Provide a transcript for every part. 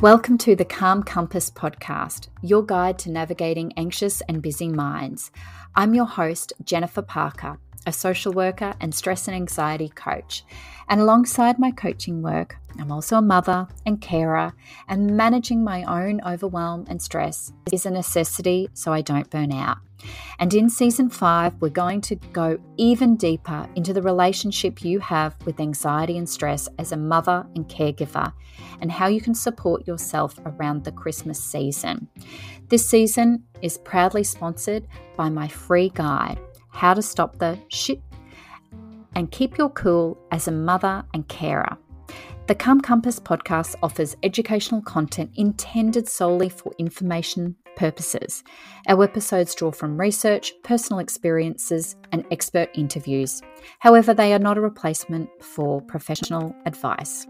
Welcome to the Calm Compass podcast, your guide to navigating anxious and busy minds. I'm your host, Jennifer Parker, a social worker and stress and anxiety coach. And alongside my coaching work, I'm also a mother and carer, and managing my own overwhelm and stress is a necessity so I don't burn out. And in season five, we're going to go even deeper into the relationship you have with anxiety and stress as a mother and caregiver, and how you can support yourself around the Christmas season. This season is proudly sponsored by my free guide, How to Stop the Shit and Keep Your Cool as a Mother and Carer. The Calm Compass podcast offers educational content intended solely for information purposes. Our episodes draw from research, personal experiences, and expert interviews. However, they are not a replacement for professional advice.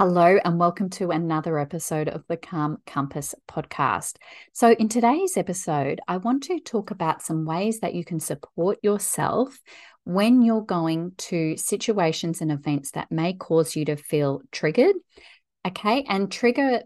Hello, and welcome to another episode of the Calm Compass podcast. So, in today's episode, I want to talk about some ways that you can support yourself when you're going to situations and events that may cause you to feel triggered. Okay. And trigger,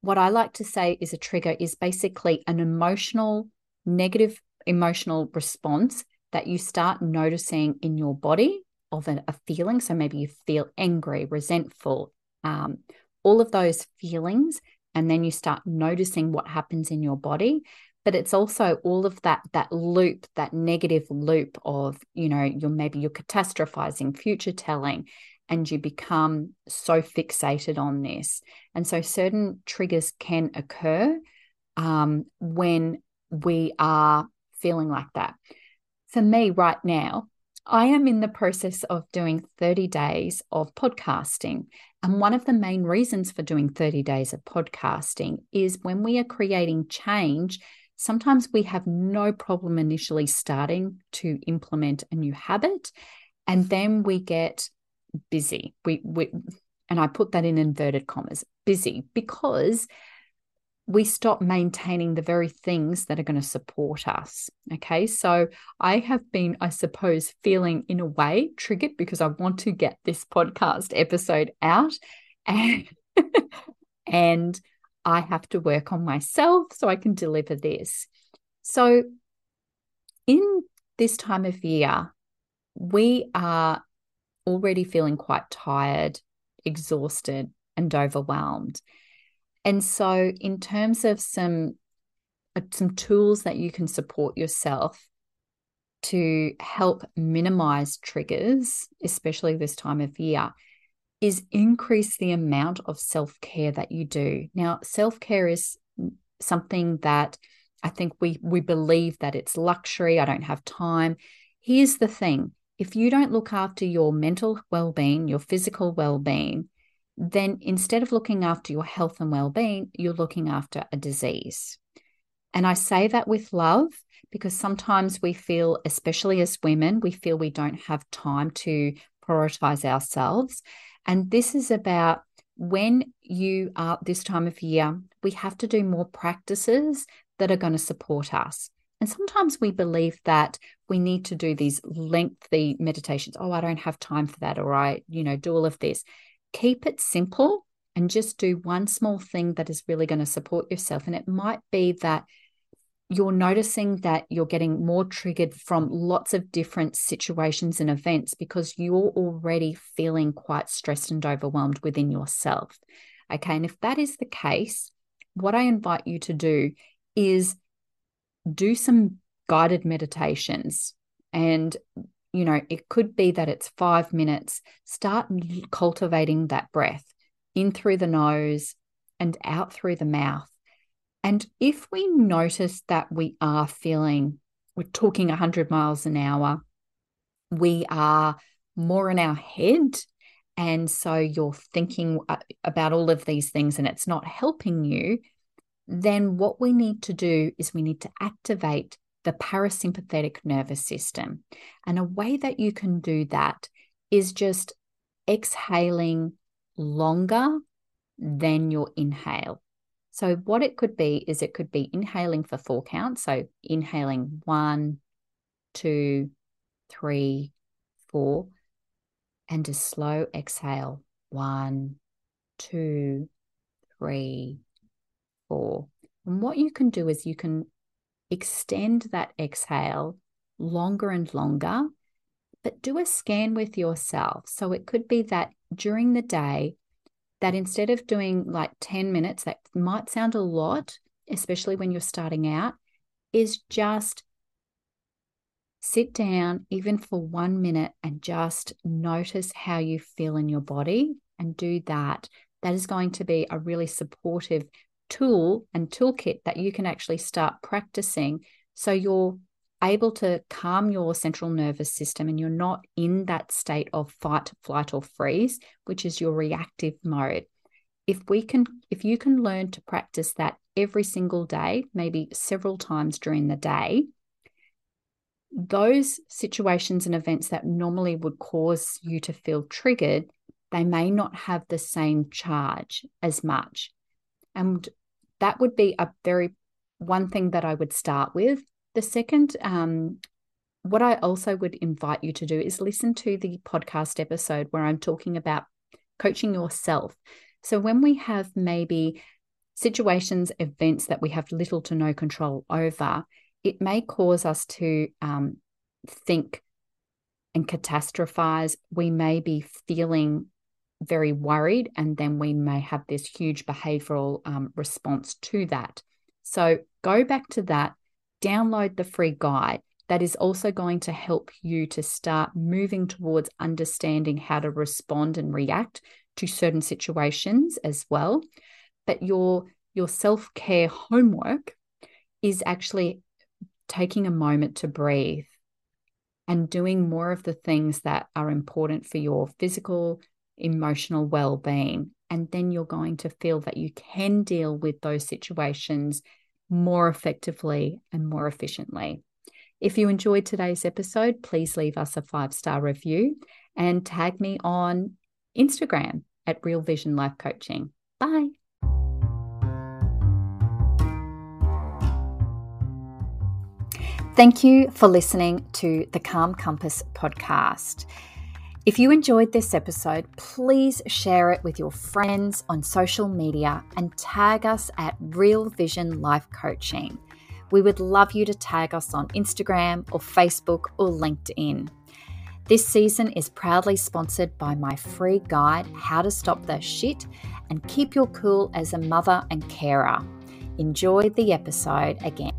what I like to say is a trigger is basically an emotional, negative emotional response that you start noticing in your body of a, feeling. So maybe you feel angry, resentful, um, all of those feelings and then you start noticing what happens in your body. But it's also all of that that loop that negative loop of you know you're maybe you're catastrophizing future telling and you become so fixated on this. And so certain triggers can occur um, when we are feeling like that. For me right now I am in the process of doing 30 days of podcasting. And one of the main reasons for doing 30 days of podcasting is when we are creating change, sometimes we have no problem initially starting to implement a new habit. And then we get busy. We, we and I put that in inverted commas, busy, because we stop maintaining the very things that are going to support us. Okay. So I have been, I suppose, feeling in a way triggered because I want to get this podcast episode out. And, and I have to work on myself so I can deliver this. So in this time of year, we are already feeling quite tired, exhausted, and overwhelmed. And so, in terms of some uh, some tools that you can support yourself to help minimize triggers, especially this time of year, is increase the amount of self care that you do. Now, self care is something that I think we we believe that it's luxury. I don't have time. Here's the thing: if you don't look after your mental well being, your physical well being, then instead of looking after your health and well-being you're looking after a disease. And i say that with love because sometimes we feel especially as women we feel we don't have time to prioritize ourselves. And this is about when you are this time of year we have to do more practices that are going to support us. And sometimes we believe that we need to do these lengthy meditations. Oh i don't have time for that. Or i you know do all of this keep it simple and just do one small thing that is really going to support yourself. And it might be that you're noticing that you're getting more triggered from lots of different situations and events because you're already feeling quite stressed and overwhelmed within yourself. Okay. And if that is the case, what I invite you to do is do some guided meditations and you know, it could be that it's five minutes. Start cultivating that breath in through the nose and out through the mouth. And if we notice that we are feeling, we're talking 100 miles an hour, we are more in our head. And so you're thinking uh, about all of these things and it's not helping you, then what we need to do is we need to activate the parasympathetic nervous system. And a way that you can do that is just exhaling longer than your inhale. So, what it could be is it could be inhaling for four counts. So, inhaling one, two, three, four, and a slow exhale. One, two, three, four. And what you can do is you can extend that exhale longer and longer, but do a scan with yourself. So it could be that during the day, that instead of doing like 10 minutes, that might sound a lot, especially when you're starting out, is just sit down even for one minute and just notice how you feel in your body and do that. That is going to be a really supportive tool and toolkit that you can actually start practicing so you're able to calm your central nervous system and you're not in that state of fight, flight, or freeze, which is your reactive mode. If we can, if you can learn to practice that every single day, maybe several times during the day, those situations and events that normally would cause you to feel triggered, they may not have the same charge as much. And that would be a very one thing that I would start with. The second, um, what I also would invite you to do is listen to the podcast episode where I'm talking about coaching yourself. So when we have maybe situations, events that we have little to no control over, it may cause us to um, think and catastrophize. We may be feeling very worried, and then we may have this huge behavioral um, response to that. So go back to that, download the free guide. That is also going to help you to start moving towards understanding how to respond and react to certain situations as well. But your your self-care homework is actually taking a moment to breathe and doing more of the things that are important for your physical, emotional well being. And then you're going to feel that you can deal with those situations more effectively and more efficiently. If you enjoyed today's episode, please leave us a five star review and tag me on Instagram at Real Vision Life Coaching. Bye. Thank you for listening to the Calm Compass podcast. If you enjoyed this episode, please share it with your friends on social media and tag us at Real Vision Life Coaching. We would love you to tag us on Instagram or Facebook or LinkedIn. This season is proudly sponsored by my free guide, How to Stop the Shit and Keep Your Cool as a Mother and Carer. Enjoy the episode again.